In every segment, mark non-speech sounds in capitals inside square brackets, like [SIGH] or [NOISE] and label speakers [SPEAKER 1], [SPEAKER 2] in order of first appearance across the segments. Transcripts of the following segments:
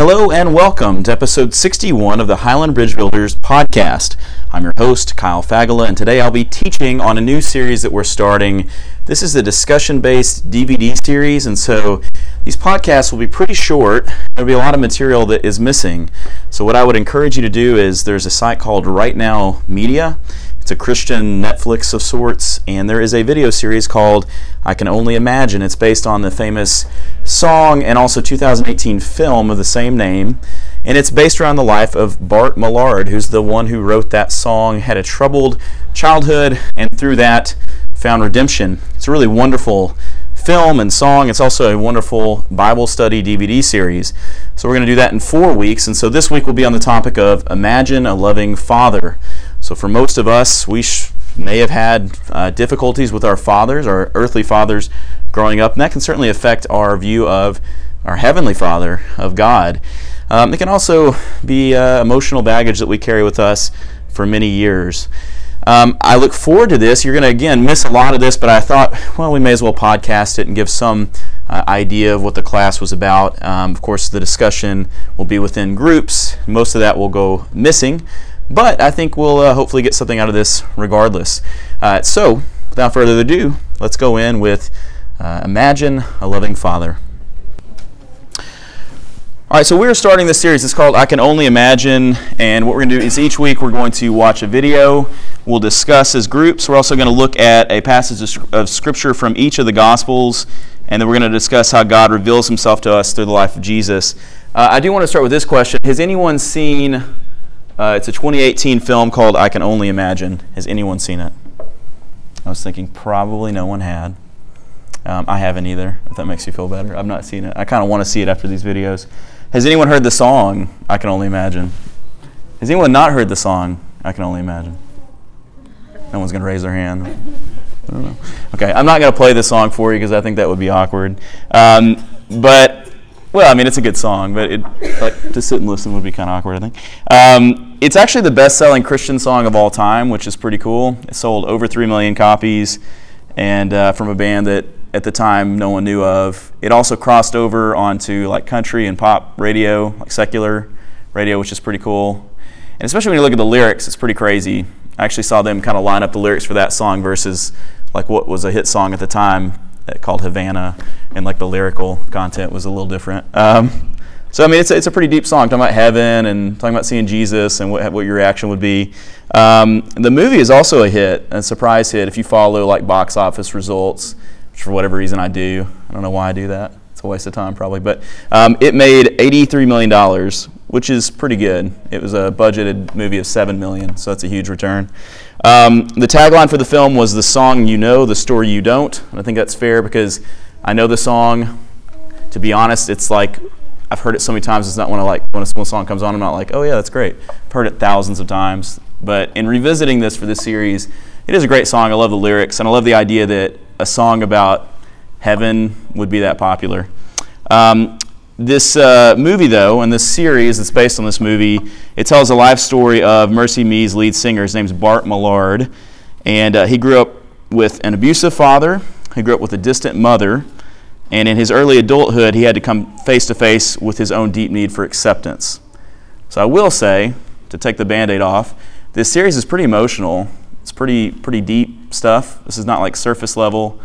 [SPEAKER 1] Hello and welcome to episode 61 of the Highland Bridge Builders podcast. I'm your host, Kyle Fagala, and today I'll be teaching on a new series that we're starting. This is a discussion based DVD series, and so these podcasts will be pretty short. There'll be a lot of material that is missing. So, what I would encourage you to do is there's a site called Right Now Media. It's a Christian Netflix of sorts, and there is a video series called I Can Only Imagine. It's based on the famous song and also 2018 film of the same name. And it's based around the life of Bart Millard, who's the one who wrote that song, had a troubled childhood, and through that found redemption. It's a really wonderful film and song. It's also a wonderful Bible study DVD series. So we're going to do that in four weeks. And so this week will be on the topic of Imagine a Loving Father. So, for most of us, we sh- may have had uh, difficulties with our fathers, our earthly fathers, growing up, and that can certainly affect our view of our heavenly Father, of God. Um, it can also be uh, emotional baggage that we carry with us for many years. Um, I look forward to this. You're going to, again, miss a lot of this, but I thought, well, we may as well podcast it and give some uh, idea of what the class was about. Um, of course, the discussion will be within groups. Most of that will go missing. But I think we'll uh, hopefully get something out of this regardless. Uh, so, without further ado, let's go in with uh, Imagine a Loving Father. All right, so we're starting this series. It's called I Can Only Imagine. And what we're going to do is each week we're going to watch a video. We'll discuss as groups. We're also going to look at a passage of Scripture from each of the Gospels. And then we're going to discuss how God reveals himself to us through the life of Jesus. Uh, I do want to start with this question Has anyone seen uh, it's a 2018 film called I Can Only Imagine. Has anyone seen it? I was thinking probably no one had. Um, I haven't either, if that makes you feel better. I've not seen it. I kind of want to see it after these videos. Has anyone heard the song I Can Only Imagine? Has anyone not heard the song I Can Only Imagine? No one's going to raise their hand. I don't know. Okay, I'm not going to play the song for you because I think that would be awkward. Um, but well, I mean, it's a good song, but it, like, to sit and listen would be kind of awkward, I think. Um, it's actually the best selling Christian song of all time, which is pretty cool. It sold over 3 million copies, and uh, from a band that at the time no one knew of. It also crossed over onto like country and pop radio, like secular radio, which is pretty cool. And especially when you look at the lyrics, it's pretty crazy. I actually saw them kind of line up the lyrics for that song versus like what was a hit song at the time called Havana, and like the lyrical content was a little different. Um, so I mean, it's a, it's a pretty deep song talking about heaven and talking about seeing Jesus and what what your reaction would be. Um, the movie is also a hit, a surprise hit. If you follow like box office results, which for whatever reason I do, I don't know why I do that. It's a waste of time probably, but um, it made 83 million dollars, which is pretty good. It was a budgeted movie of seven million, so that's a huge return. Um, the tagline for the film was the song you know, the story you don't. And I think that's fair because I know the song. To be honest, it's like I've heard it so many times. It's not when I like when a song comes on, I'm not like, oh yeah, that's great. I've heard it thousands of times. But in revisiting this for this series, it is a great song. I love the lyrics, and I love the idea that a song about heaven would be that popular. Um, this uh, movie, though, and this series that's based on this movie, it tells a life story of MercyMe's lead singer. His name's Bart Millard. And uh, he grew up with an abusive father, he grew up with a distant mother, and in his early adulthood, he had to come face to face with his own deep need for acceptance. So I will say, to take the band aid off, this series is pretty emotional. It's pretty, pretty deep stuff. This is not like surface level.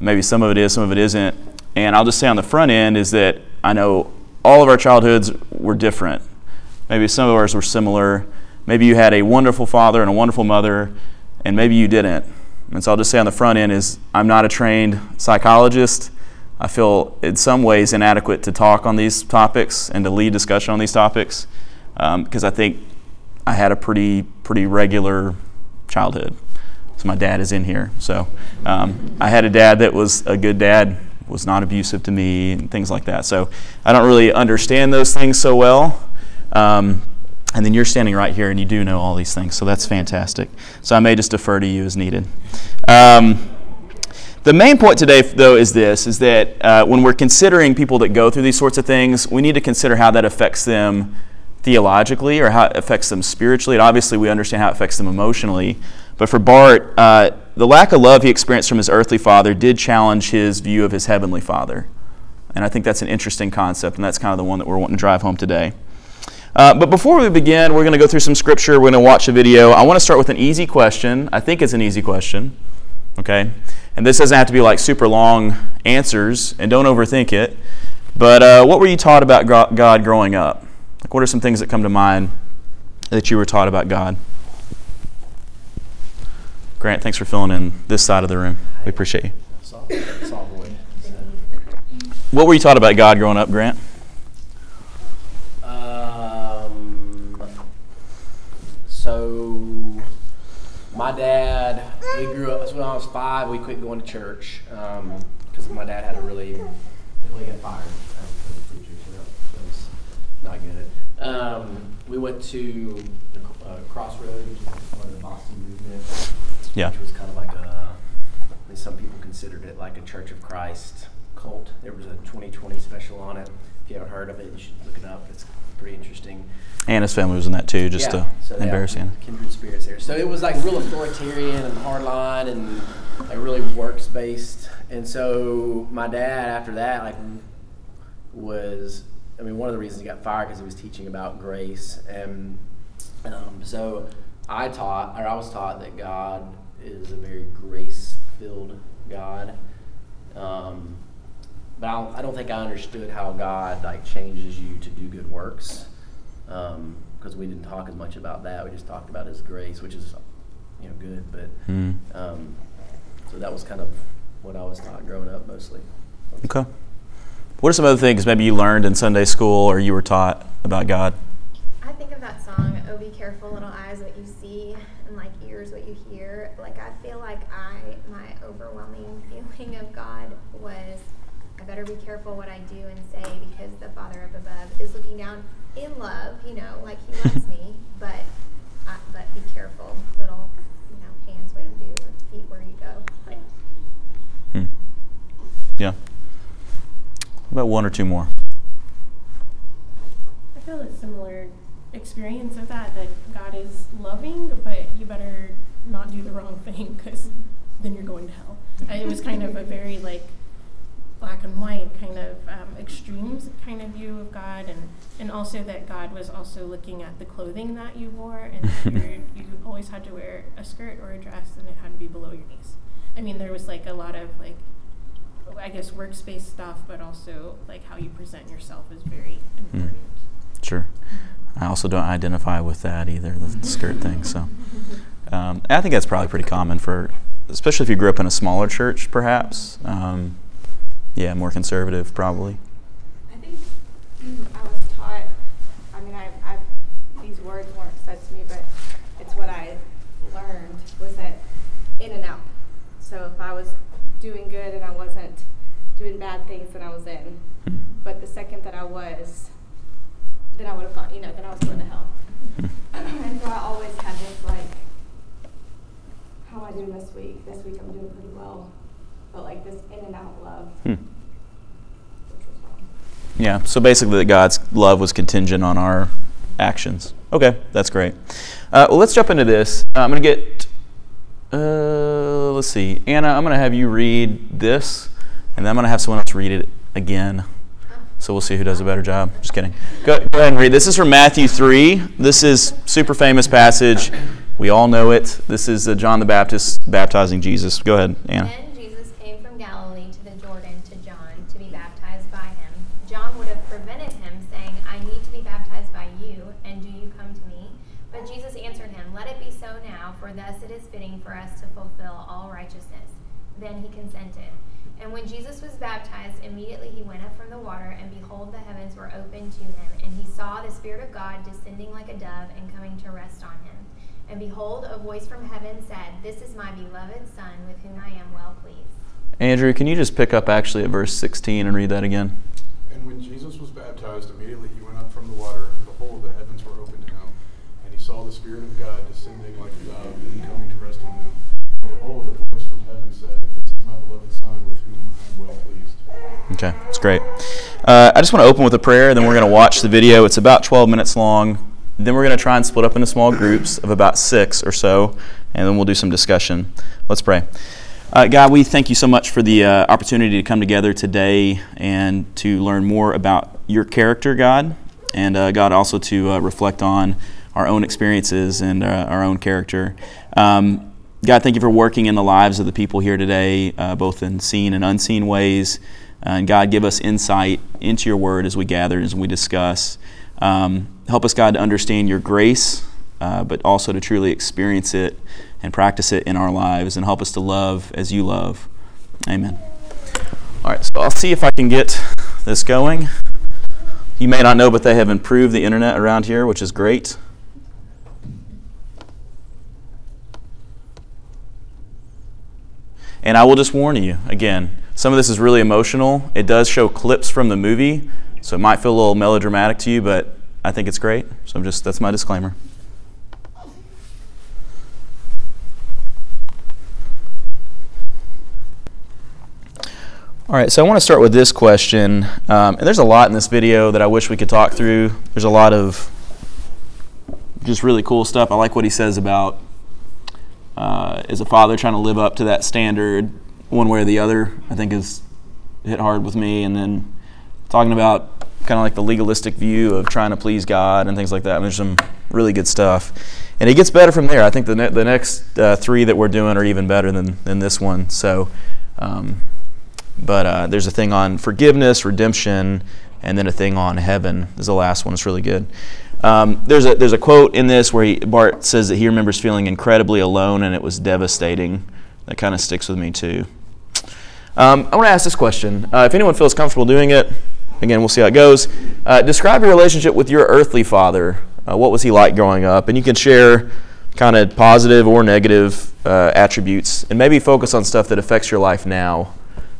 [SPEAKER 1] Maybe some of it is, some of it isn't. And I'll just say on the front end is that I know all of our childhoods were different. Maybe some of ours were similar. Maybe you had a wonderful father and a wonderful mother, and maybe you didn't. And so I'll just say on the front end is I'm not a trained psychologist. I feel in some ways inadequate to talk on these topics and to lead discussion on these topics because um, I think I had a pretty pretty regular childhood. So my dad is in here. So um, I had a dad that was a good dad was not abusive to me and things like that. So I don't really understand those things so well. Um, and then you're standing right here and you do know all these things, so that's fantastic. So I may just defer to you as needed. Um, the main point today, though, is this: is that uh, when we're considering people that go through these sorts of things, we need to consider how that affects them theologically or how it affects them spiritually. And obviously, we understand how it affects them emotionally. But for Bart, uh, the lack of love he experienced from his earthly father did challenge his view of his heavenly father. And I think that's an interesting concept, and that's kind of the one that we're wanting to drive home today. Uh, but before we begin, we're going to go through some scripture. We're going to watch a video. I want to start with an easy question. I think it's an easy question. Okay? And this doesn't have to be like super long answers, and don't overthink it. But uh, what were you taught about God growing up? Like, what are some things that come to mind that you were taught about God? Grant, thanks for filling in this side of the room. We appreciate you. What were you taught about God growing up, Grant?
[SPEAKER 2] Um, so, my dad, we grew up, when I was five, we quit going to church because um, my dad had a really, really get fired not good. Um, we went to the uh, Crossroads, one of the Boston movement
[SPEAKER 1] yeah.
[SPEAKER 2] which was kind of like a, some people considered it like a Church of Christ cult. There was a 2020 special on it. If you haven't heard of it, you should look it up. It's pretty interesting.
[SPEAKER 1] Anna's family was in that too, just yeah. to so embarrass Anna.
[SPEAKER 2] Kindred spirits there. So it was like real authoritarian and hardline and like really works based. And so my dad, after that, like was, I mean, one of the reasons he got fired because he was teaching about grace. And um, so I taught, or I was taught that God is a very grace filled God. Um, but I don't, I don't, think I understood how God like changes you to do good works because um, we didn't talk as much about that. We just talked about His grace, which is you know good. But mm. um, so that was kind of what I was taught growing up mostly.
[SPEAKER 1] Okay. What are some other things maybe you learned in Sunday school or you were taught about God?
[SPEAKER 3] I think of that song, "Oh, be careful, little eyes, what you see." And like ears what you hear. Like I feel like I my overwhelming [LAUGHS] feeling of God was I better be careful what I do and say because the Father up above is looking down in love, you know, like He loves me, [LAUGHS] but uh, but be careful, little, you know, hands what you do, feet where you go. Like,
[SPEAKER 1] hmm. Yeah. About one or two more.
[SPEAKER 4] I feel a similar experience of that that God is loving, but you better not do the wrong thing because then you're going to hell. it was kind of a very like black and white kind of um, extremes kind of view of God, and and also that God was also looking at the clothing that you wore, and [LAUGHS] you always had to wear a skirt or a dress, and it had to be below your knees. I mean, there was like a lot of like I guess works based stuff, but also like how you present yourself is very hmm. important.
[SPEAKER 1] Mm. Sure. I also don't identify with that either, the skirt thing. So um, I think that's probably pretty common for, especially if you grew up in a smaller church, perhaps. Um, yeah, more conservative, probably.
[SPEAKER 5] I think I was taught. I mean, I, I these words weren't said to me, but it's what I learned was that in and out. So if I was doing good and I wasn't doing bad things, then I was in. Hmm. But the second that I was then I would have gone, you know, then I was going to hell. [LAUGHS] and so I always had this like, how am I doing this week? This week I'm doing pretty well. But like this in and out love. Hmm.
[SPEAKER 1] Yeah, so basically, that God's love was contingent on our actions. Okay, that's great. Uh, well, let's jump into this. Uh, I'm going to get, uh, let's see, Anna, I'm going to have you read this, and then I'm going to have someone else read it again. So we'll see who does a better job. Just kidding. Go, go ahead and read. This is from Matthew 3. This is super famous passage. We all know it. This is John the Baptist baptizing Jesus. Go ahead, Anna.
[SPEAKER 3] Then Jesus came from Galilee to the Jordan to John to be baptized by him. John would have prevented him, saying, I need to be baptized by you, and do you come to me? But Jesus answered him, Let it be so now, for thus it is fitting for us to fulfill all righteousness. Then he consented. And when Jesus was baptized, immediately he went up from the water, and behold, the heavens were opened to him, and he saw the Spirit of God descending like a dove and coming to rest on him. And behold, a voice from heaven said, This is my beloved Son, with whom I am well pleased.
[SPEAKER 1] Andrew, can you just pick up actually at verse 16 and read that again?
[SPEAKER 6] And when Jesus was baptized, immediately he went up from the water, and behold, the heavens were opened to him, and he saw the Spirit of God descending like a dove and coming to rest on him. Behold, a voice from heaven said, This is my beloved Son, with whom I am well pleased.
[SPEAKER 1] Okay, that's great. Uh, I just want to open with a prayer, and then we're going to watch the video. It's about 12 minutes long. Then we're going to try and split up into small groups of about six or so, and then we'll do some discussion. Let's pray. Uh, God, we thank you so much for the uh, opportunity to come together today and to learn more about your character, God, and uh, God also to uh, reflect on our own experiences and uh, our own character. Um, God, thank you for working in the lives of the people here today, uh, both in seen and unseen ways. and God, give us insight into your word as we gather, and as we discuss. Um, help us, God, to understand your grace, uh, but also to truly experience it and practice it in our lives, and help us to love as you love. Amen. All right, so I'll see if I can get this going. You may not know, but they have improved the internet around here, which is great. And I will just warn you again, some of this is really emotional. It does show clips from the movie, so it might feel a little melodramatic to you, but I think it's great. So I'm just that's my disclaimer. All right, so I want to start with this question. Um, and there's a lot in this video that I wish we could talk through. There's a lot of just really cool stuff. I like what he says about uh, as a father trying to live up to that standard one way or the other. I think is hit hard with me. And then talking about kind of like the legalistic view of trying to please God and things like that. And there's some really good stuff. And it gets better from there. I think the, ne- the next uh, three that we're doing are even better than, than this one. So. Um, but uh, there's a thing on forgiveness, redemption, and then a thing on heaven. Is the last one. It's really good. Um, there's a there's a quote in this where he, Bart says that he remembers feeling incredibly alone and it was devastating. That kind of sticks with me too. Um, I want to ask this question. Uh, if anyone feels comfortable doing it, again, we'll see how it goes. Uh, describe your relationship with your earthly father. Uh, what was he like growing up? And you can share kind of positive or negative uh, attributes, and maybe focus on stuff that affects your life now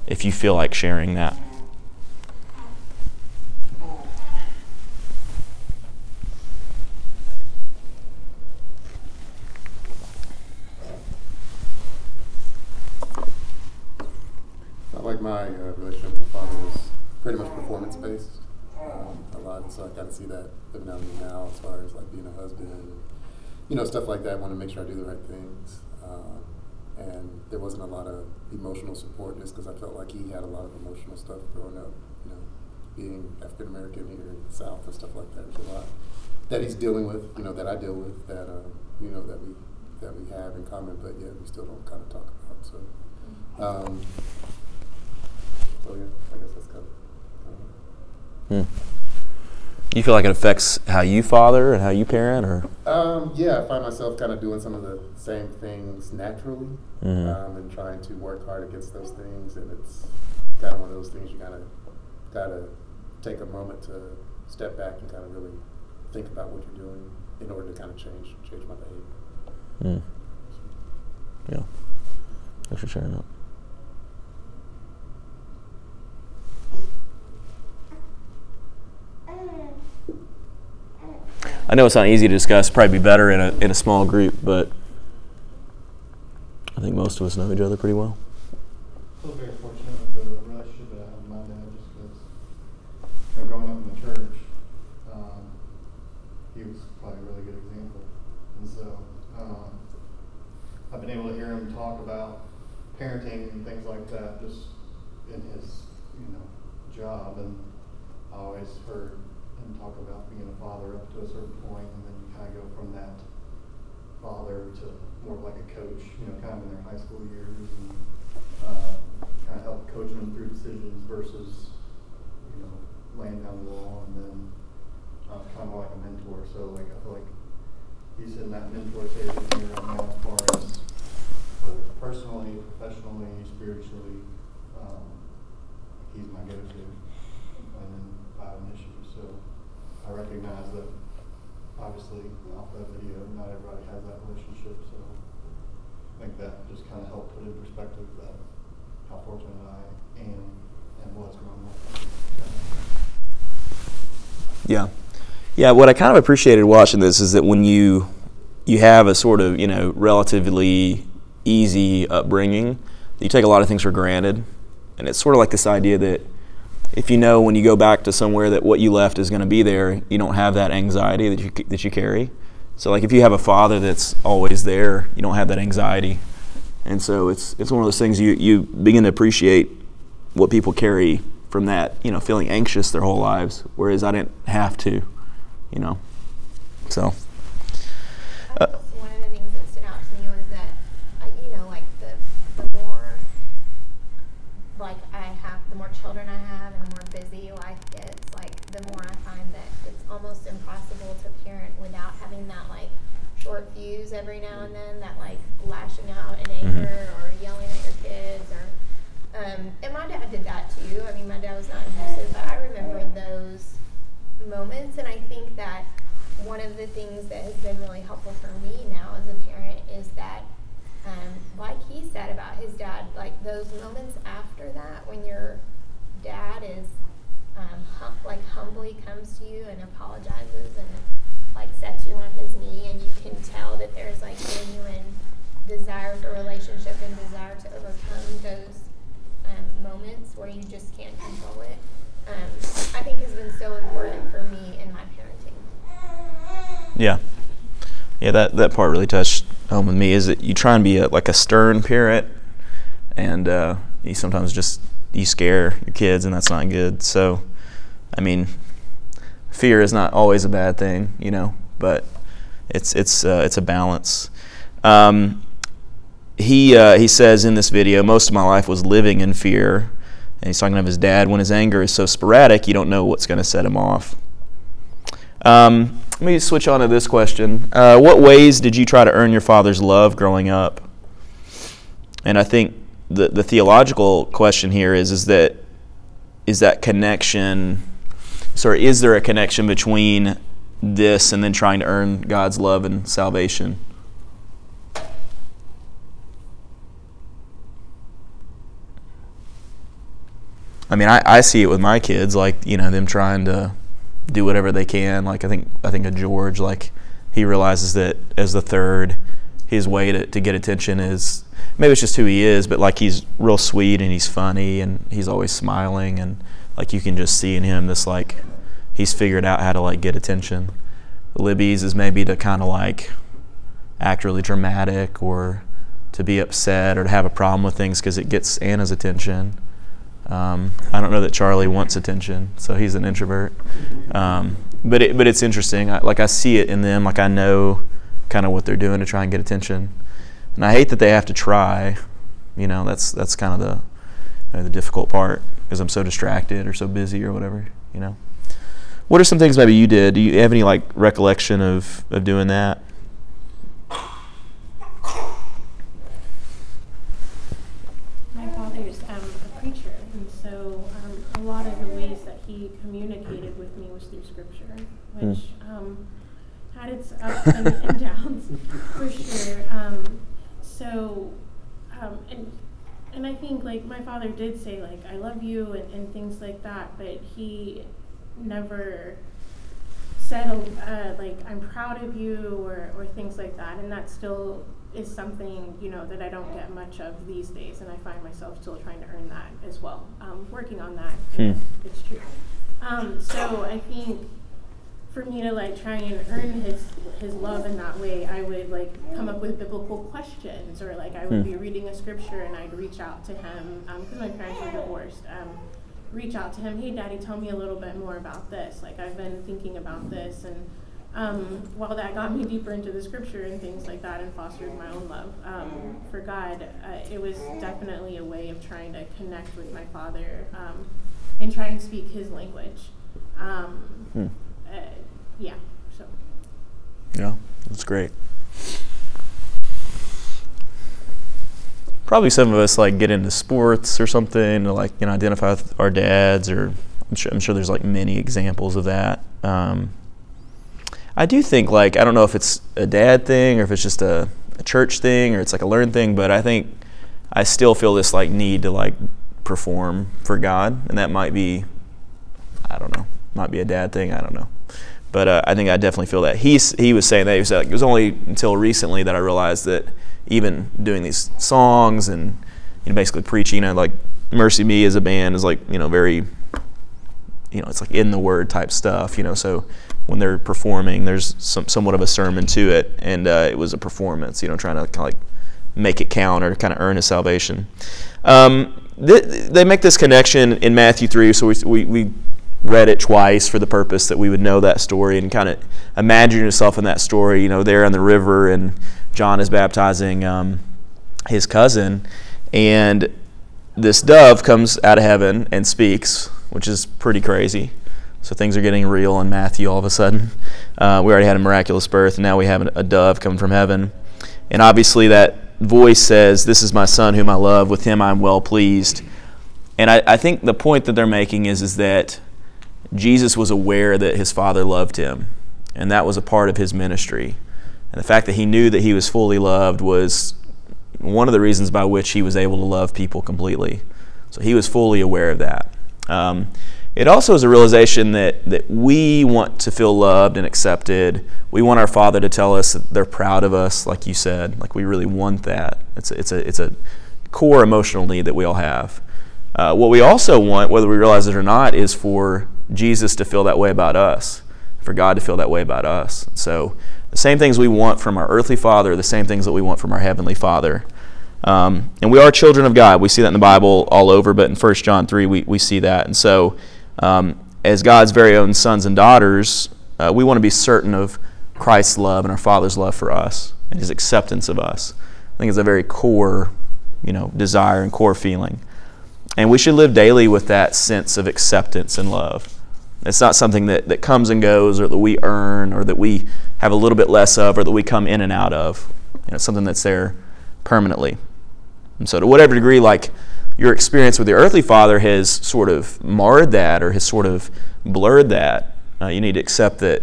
[SPEAKER 1] if you feel like sharing that.
[SPEAKER 7] Felt like my uh, relationship with my father was pretty much performance based um, a lot, and so I kind of see that living out me now as far as like being a husband, and, you know, stuff like that. I want to make sure I do the right things, um, and there wasn't a lot of emotional support just because I felt like he had a lot of emotional stuff growing up. You know, being African American here in the South and stuff like that. There's a lot that he's dealing with, you know, that I deal with, that um, you know, that we that we have in common, but yet we still don't kind of talk about. So. Um, so yeah, I guess that's kind of.
[SPEAKER 1] Hmm. You feel like it affects how you father and how you parent, or
[SPEAKER 7] um, yeah, I find myself kind of doing some of the same things naturally,
[SPEAKER 1] Mhm.
[SPEAKER 7] um, and trying to work hard against those things, and it's kind of one of those things you kind of gotta take a moment to step back and kind of really think about what you're doing in order to kind of change change my behavior.
[SPEAKER 1] Hmm. yeah. Thanks for sharing that. I know it's not easy to discuss. Probably be better in a in a small group, but I think most of us know each other pretty well.
[SPEAKER 8] I feel very fortunate with the relationship with my dad, just because, growing up in the church, um, he was probably a really good example. And so, um, I've been able to hear him talk about parenting and things like that, just in his, you know, job. And I always heard him talk about being a father up to a certain point, and then you kind of go from that father to more of like a coach, you know, kind of in their high school years, and uh, kind of help coach them through decisions versus, you know, laying down the law, and then uh, kind of like a mentor. So like I feel like he's in that mentor of me right now as far as personally, professionally, spiritually. Um, he's my go-to when I have an issue. So I recognize that obviously off that video, not everybody has that relationship. So I think that just kind of helped put in perspective that how fortunate I am
[SPEAKER 1] Yeah, yeah. What I kind of appreciated watching this is that when you you have a sort of you know relatively easy upbringing, you take a lot of things for granted, and it's sort of like this idea that if you know when you go back to somewhere that what you left is going to be there, you don't have that anxiety that you that you carry. So like if you have a father that's always there, you don't have that anxiety, And so it's it's one of those things you you begin to appreciate what people carry from that, you know, feeling anxious their whole lives, whereas I didn't have to, you know. So.
[SPEAKER 3] I one of the things that stood out to me was that, uh, you know, like the, the more, like I have, the more children I have and the more busy life gets, like the more I find that it's almost impossible to parent without having that like short fuse every now and then, that like lashing out in anger or yelling at your kids or, um, and my dad did that too. I mean, my dad was not abusive, but I remember those moments, and I think that one of the things that has been really helpful for me now as a parent is that, um, like he said about his dad, like those moments after that when your dad is um, hum- like humbly comes to you and apologizes and like sets you on his knee, and you can tell that there's like genuine desire for relationship and desire to overcome those where you just can't control it. Um, I think has been so important for me in my parenting.
[SPEAKER 1] Yeah. Yeah, that, that part really touched home with me. Is that you try and be a, like a stern parent, and uh, you sometimes just you scare your kids, and that's not good. So, I mean, fear is not always a bad thing, you know, but it's it's uh, it's a balance. Um, he uh, he says in this video, most of my life was living in fear, and he's talking of his dad. When his anger is so sporadic, you don't know what's going to set him off. Um, let me switch on to this question. Uh, what ways did you try to earn your father's love growing up? And I think the, the theological question here is is that is that connection sorry is there a connection between this and then trying to earn God's love and salvation? I mean, I, I see it with my kids, like you know them trying to do whatever they can. Like I think I think of George, like he realizes that as the third, his way to, to get attention is maybe it's just who he is, but like he's real sweet and he's funny and he's always smiling and like you can just see in him this like he's figured out how to like get attention. Libby's is maybe to kind of like act really dramatic or to be upset or to have a problem with things because it gets Anna's attention. Um, I don't know that Charlie wants attention, so he's an introvert. Um, but it, but it's interesting. I, like I see it in them. Like I know kind of what they're doing to try and get attention, and I hate that they have to try. You know, that's that's kind of the uh, the difficult part because I'm so distracted or so busy or whatever. You know, what are some things maybe you did? Do you have any like recollection of of doing that?
[SPEAKER 4] My father's um, and so um, a lot of the ways that he communicated with me was through scripture, which um, had its ups and, and downs for sure. Um, so, um, and and I think like my father did say like I love you and, and things like that, but he never said uh, like I'm proud of you or, or things like that, and that still is something you know that I don't get much of these days, and I find myself still trying to earn that as well. Um, working on that,
[SPEAKER 1] Hmm.
[SPEAKER 4] it's true. Um, so I think for me to like try and earn his his love in that way, I would like come up with biblical questions, or like I would
[SPEAKER 1] Hmm.
[SPEAKER 4] be reading a scripture and I'd reach out to him because my parents were divorced. Um, reach out to him. Hey, Daddy, tell me a little bit more about this. Like I've been thinking about this, and um, while that got me deeper into the scripture and things like that, and fostered my own love um, for God, uh, it was definitely a way of trying to connect with my father um, and try and speak his language. Um,
[SPEAKER 1] Hmm.
[SPEAKER 4] uh, yeah. So.
[SPEAKER 1] Yeah, that's great. Probably some of us like get into sports or something to like you know identify with our dads, or I'm sure I'm sure there's like many examples of that. Um, I do think like I don't know if it's a dad thing or if it's just a, a church thing or it's like a learned thing, but I think I still feel this like need to like perform for God, and that might be I don't know, might be a dad thing. I don't know. But uh, I think I definitely feel that. He's, he was saying that. He was like, it was only until recently that I realized that even doing these songs and you know, basically preaching, know, like MercyMe as a band is like, you know, very, you know, it's like in the word type stuff, you know. So when they're performing, there's some, somewhat of a sermon to it. And uh, it was a performance, you know, trying to kind of like make it count or kind of earn his salvation. Um, th- they make this connection in Matthew 3, so we, we, we read it twice for the purpose that we would know that story and kind of imagine yourself in that story, you know, there on the river and John is baptizing um, his cousin, and this dove comes out of heaven and speaks, which is pretty crazy. So things are getting real in Matthew all of a sudden. Uh, we already had a miraculous birth, and now we have a dove coming from heaven. And obviously, that voice says, This is my son whom I love, with him I'm well pleased. And I, I think the point that they're making is, is that Jesus was aware that his father loved him, and that was a part of his ministry. And the fact that he knew that he was fully loved was one of the reasons by which he was able to love people completely. So he was fully aware of that. Um, it also is a realization that, that we want to feel loved and accepted. We want our Father to tell us that they're proud of us, like you said. Like we really want that. It's a, it's a, it's a core emotional need that we all have. Uh, what we also want, whether we realize it or not, is for Jesus to feel that way about us, for God to feel that way about us. So the same things we want from our earthly Father are the same things that we want from our heavenly Father. Um, and we are children of God. We see that in the Bible all over, but in 1 John 3, we, we see that. And so, um, as God's very own sons and daughters, uh, we want to be certain of Christ's love and our Father's love for us and his acceptance of us. I think it's a very core, you know, desire and core feeling. And we should live daily with that sense of acceptance and love. It's not something that, that comes and goes or that we earn or that we have a little bit less of or that we come in and out of. You know, it's something that's there permanently. And so, to whatever degree, like your experience with your earthly father has sort of marred that or has sort of blurred that, uh, you need to accept that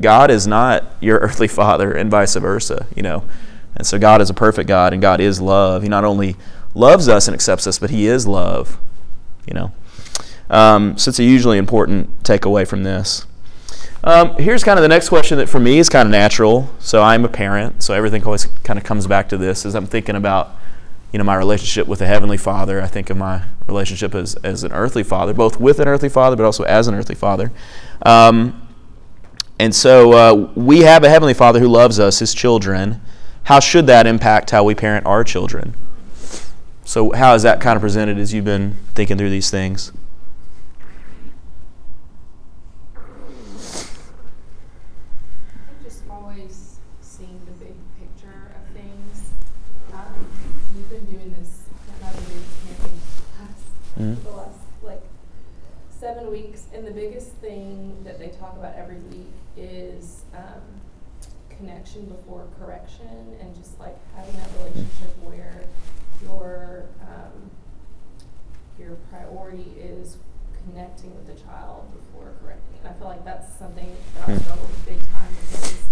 [SPEAKER 1] God is not your [LAUGHS] earthly father and vice versa, you know. And so, God is a perfect God and God is love. He not only loves us and accepts us, but He is love, you know. Um, so, it's a usually important takeaway from this. Um, here's kind of the next question that for me is kind of natural. So I'm a parent, so everything always kind of comes back to this as I'm thinking about, you know, my relationship with a heavenly father. I think of my relationship as, as an earthly father, both with an earthly father, but also as an earthly father. Um, and so uh, we have a heavenly father who loves us, his children. How should that impact how we parent our children? So how is that kind of presented as you've been thinking through these things?
[SPEAKER 5] Mm-hmm. the last like seven weeks, and the biggest thing that they talk about every week is um, connection before correction, and just like having that relationship where your um, your priority is connecting with the child before correcting. And I feel like that's something that I hmm. struggle with big time because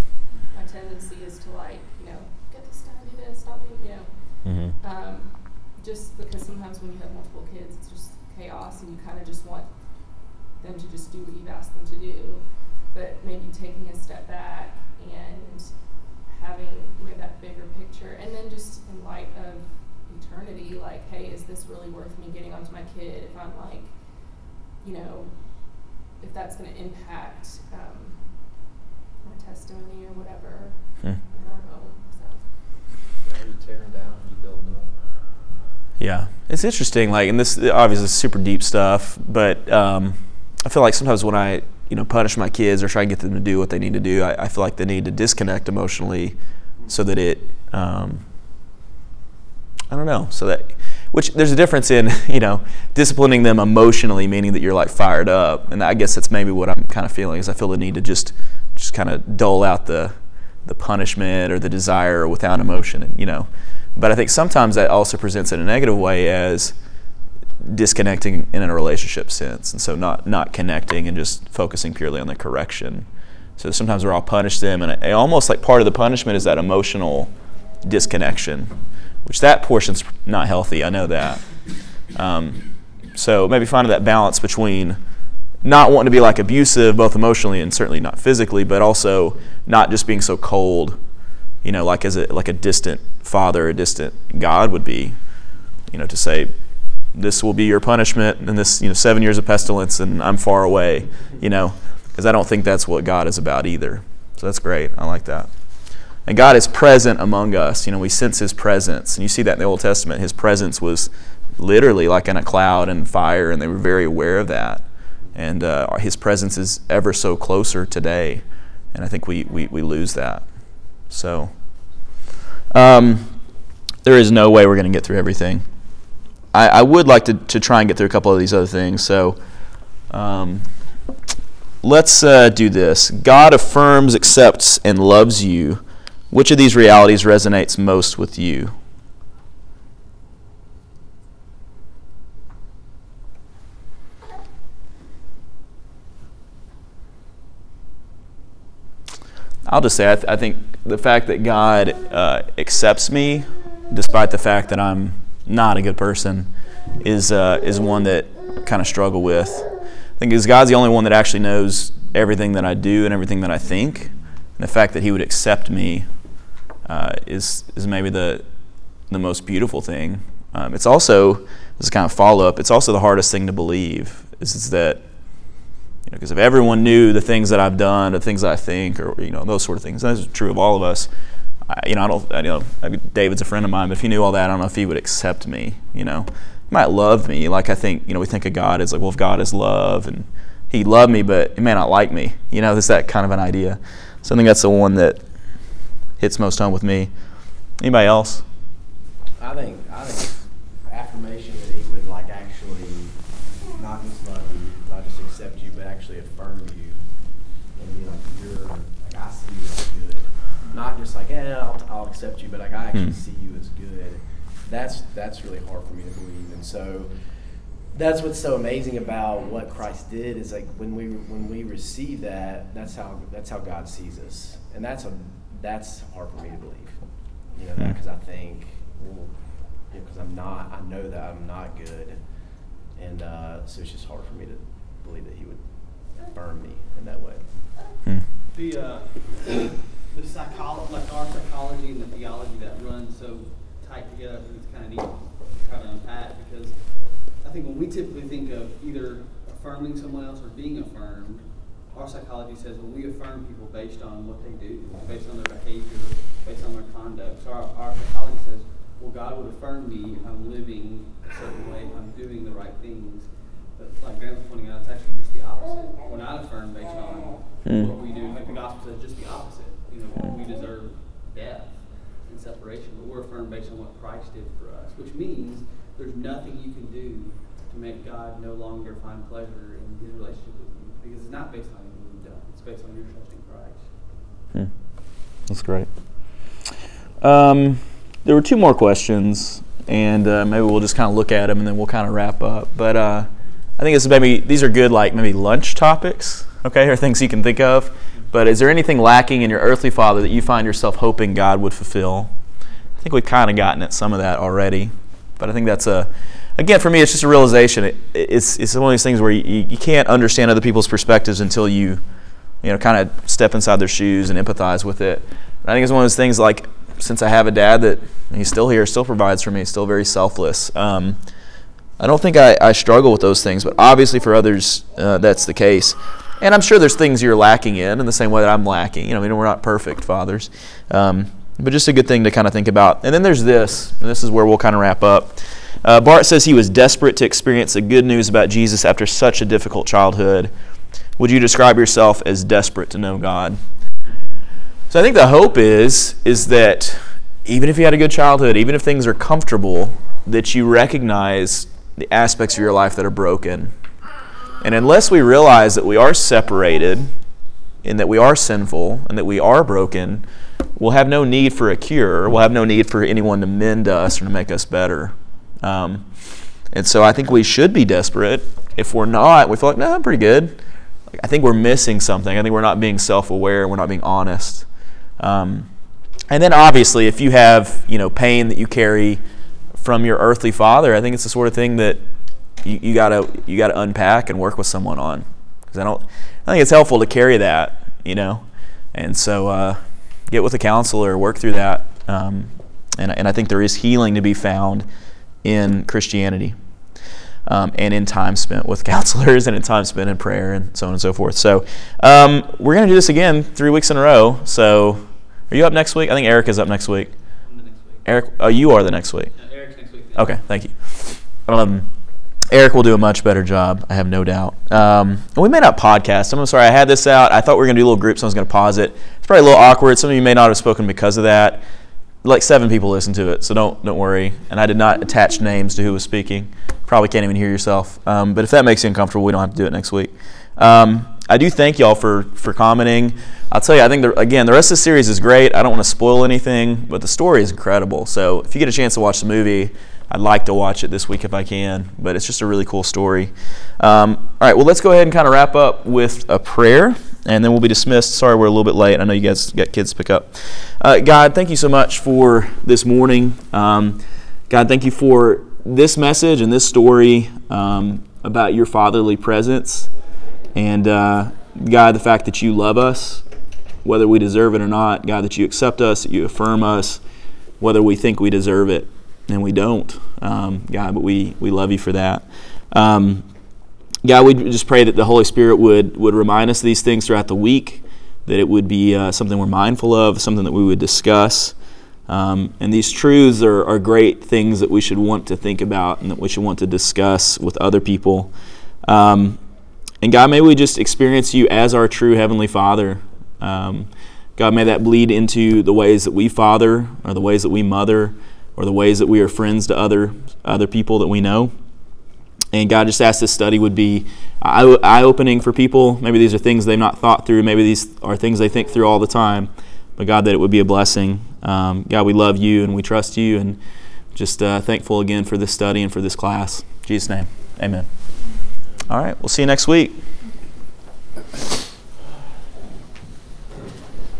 [SPEAKER 5] my tendency is to like, you know, get this done, do this, stop doing, you know. Mm-hmm. Um, just because sometimes when you have multiple kids, it's just chaos and you kind of just want them to just do what you've asked them to do. But maybe taking a step back and having you know, that bigger picture, and then just in light of eternity, like, hey, is this really worth me getting onto my kid if I'm like, you know, if that's going to impact um, my testimony or whatever hmm. in our home. So.
[SPEAKER 2] Yeah, you tearing down, you build up.
[SPEAKER 1] Yeah, it's interesting. Like, and this obviously is super deep stuff, but um, I feel like sometimes when I you know punish my kids or try to get them to do what they need to do, I, I feel like they need to disconnect emotionally so that it. Um, I don't know. So that, which there's a difference in [LAUGHS] you know disciplining them emotionally, meaning that you're like fired up, and I guess that's maybe what I'm kind of feeling is I feel the need to just just kind of dole out the the punishment or the desire without emotion, you know. But I think sometimes that also presents in a negative way as disconnecting in a relationship sense, and so not not connecting and just focusing purely on the correction. So sometimes we're all punish them, and almost like part of the punishment is that emotional disconnection, which that portion's not healthy. I know that. Um, so maybe finding that balance between not wanting to be like abusive, both emotionally and certainly not physically, but also not just being so cold you know, like as a like a distant father, a distant God would be, you know, to say, this will be your punishment, and this, you know, seven years of pestilence, and I'm far away, you know, because I don't think that's what God is about either. So that's great. I like that. And God is present among us. You know, we sense His presence. And you see that in the Old Testament. His presence was literally like in a cloud and fire, and they were very aware of that. And uh, His presence is ever so closer today. And I think we, we, we lose that. So, um, there is no way we're going to get through everything. I, I would like to, to try and get through a couple of these other things. So, um, let's uh, do this. God affirms, accepts, and loves you. Which of these realities resonates most with you? I'll just say I, th- I think the fact that God uh, accepts me, despite the fact that I'm not a good person, is uh, is one that I kind of struggle with. I think because God's the only one that actually knows everything that I do and everything that I think. And the fact that He would accept me uh, is is maybe the the most beautiful thing. Um, it's also this is kind of follow up. It's also the hardest thing to believe is, is that you know, because if everyone knew the things that I've done, the things I think, or you know those sort of things, that's true of all of us. I, you know, I don't. I, you know, I mean, David's a friend of mine, but if he knew all that, I don't know if he would accept me. You know, he might love me. Like I think, you know, we think of God as like, well, if God is love, and He loved me, but He may not like me. You know, there's that kind of an idea. So I think that's the one that hits most home with me. Anybody else?
[SPEAKER 2] I think I think affirmation that he would like actually not just love you, not just accept you, but actually affirm you and be like you're like I see you as good. Not just like yeah, I'll, I'll accept you, but like I actually
[SPEAKER 1] Hmm.
[SPEAKER 2] see you as good. That's that's really hard for me to believe, and so that's what's so amazing about what Christ did is like when we when we receive that, that's how that's how God sees us, and that's a that's hard for me to believe. You know, because I think, well, because I'm not, I know that I'm not good, and uh, so it's just hard for me to believe that He would affirm me in that way.
[SPEAKER 1] Hmm.
[SPEAKER 9] the uh, [COUGHS] the psychology, like our psychology and the theology that runs so tight together, I think it's kind of neat to try to unpack because I think when we typically think of either affirming someone else or being affirmed, our psychology says when we affirm people based on what they do, based on their behavior, based on their conduct. So our, our psychology says, well, God would affirm me if I'm living a certain way, if I'm doing the right things. But like Grant was pointing out, it's actually just the opposite. We're not affirmed based on
[SPEAKER 1] Hmm.
[SPEAKER 9] what we do. Like the gospel says, just the opposite. You know, we deserve death and separation, but we're affirmed based on what Christ did for us, which means there's nothing you can do to make God no longer find pleasure in His relationship with you, because it's not based on. In Christ.
[SPEAKER 1] Hmm. That's great. Um, there were two more questions, and uh, maybe we'll just kind of look at them and then we'll kind of wrap up. But uh, I think this is maybe these are good, like maybe lunch topics, okay, or things you can think of. But is there anything lacking in your earthly father that you find yourself hoping God would fulfill? I think we've kind of gotten at some of that already, but I think that's a again for me it's just a realization. It, it's it's one of these things where you, you can't understand other people's perspectives until you you know kind of step inside their shoes and empathize with it. I think it's one of those things like since I have a dad that he's still here, still provides for me, still very selfless. Um, I don't think I, I struggle with those things, but obviously for others uh, that's the case. And I'm sure there's things you're lacking in, in the same way that I'm lacking. You know, I mean, we're not perfect fathers, um, but just a good thing to kind of think about. And then there's this, and this is where we'll kind of wrap up. Uh, Bart says he was desperate to experience the good news about Jesus after such a difficult childhood. Would you describe yourself as desperate to know God? So I think the hope is is that even if you had a good childhood, even if things are comfortable, that you recognize the aspects of your life that are broken. And unless we realize that we are separated and that we are sinful and that we are broken, we'll have no need for a cure. We'll have no need for anyone to mend us or to make us better. Um, and so I think we should be desperate. If we're not, we feel like, no, I'm pretty good. I think we're missing something. I think we're not being self aware. We're not being honest. Um, and then obviously, if you have you know pain that you carry from your earthly father, I think it's the sort of thing that you, you gotta you gotta unpack and work with someone on. Because I don't, I think it's helpful to carry that, you know, and so uh, get with a counselor, work through that, um, and and I think there is healing to be found in Christianity. Um, and in time spent with [LAUGHS] counselors and in time spent in prayer and so on and so forth. So, um, we're going to do this again three weeks in a row. So, Are you up next week? I think Eric is up next week.
[SPEAKER 9] I'm the next week.
[SPEAKER 1] Eric, oh, you are the next week.
[SPEAKER 9] Uh, Eric's next week.
[SPEAKER 1] Okay, thank you. Um, Eric will do a much better job, I have no doubt. Um, and we may not podcast. I'm sorry, I had this out. I thought we were going to do a little group, so I was going to pause it. It's probably a little awkward. Some of you may not have spoken because of that. Like seven people listen to it, so don't don't worry. And I did not attach names to who was speaking. Probably can't even hear yourself. Um, but if that makes you uncomfortable, we don't have to do it next week. Um, I do thank y'all for for commenting. I'll tell you, I think the, again the rest of the series is great. I don't want to spoil anything, but the story is incredible. So if you get a chance to watch the movie, I'd like to watch it this week if I can. But it's just a really cool story. Um, all right, well let's go ahead and kind of wrap up with a prayer, and then we'll be dismissed. Sorry, we're a little bit late. I know you guys got kids to pick up. Uh, God, thank you so much for this morning. Um, God, thank you for this message and this story um, about your fatherly presence. And uh, God, the fact that you love us, whether we deserve it or not, God, that you accept us, that you affirm us, whether we think we deserve it, and we don't, um, God, but we, we love you for that. Um, God, we just pray that the Holy Spirit would, would remind us of these things throughout the week, that it would be uh, something we're mindful of, something that we would discuss. Um, and these truths are, are great things that we should want to think about and that we should want to discuss with other people. Um, and God, may we just experience you as our true Heavenly Father. Um, God, may that bleed into the ways that we father, or the ways that we mother, or the ways that we are friends to other other people that we know. And God, just asked this study would be eye opening for people. Maybe these are things they've not thought through. Maybe these are things they think through all the time. But God, that it would be a blessing. Um, God, we love you and we trust you, and just uh, thankful again for this study and for this class. In Jesus' name, amen. All right, we'll see you next week.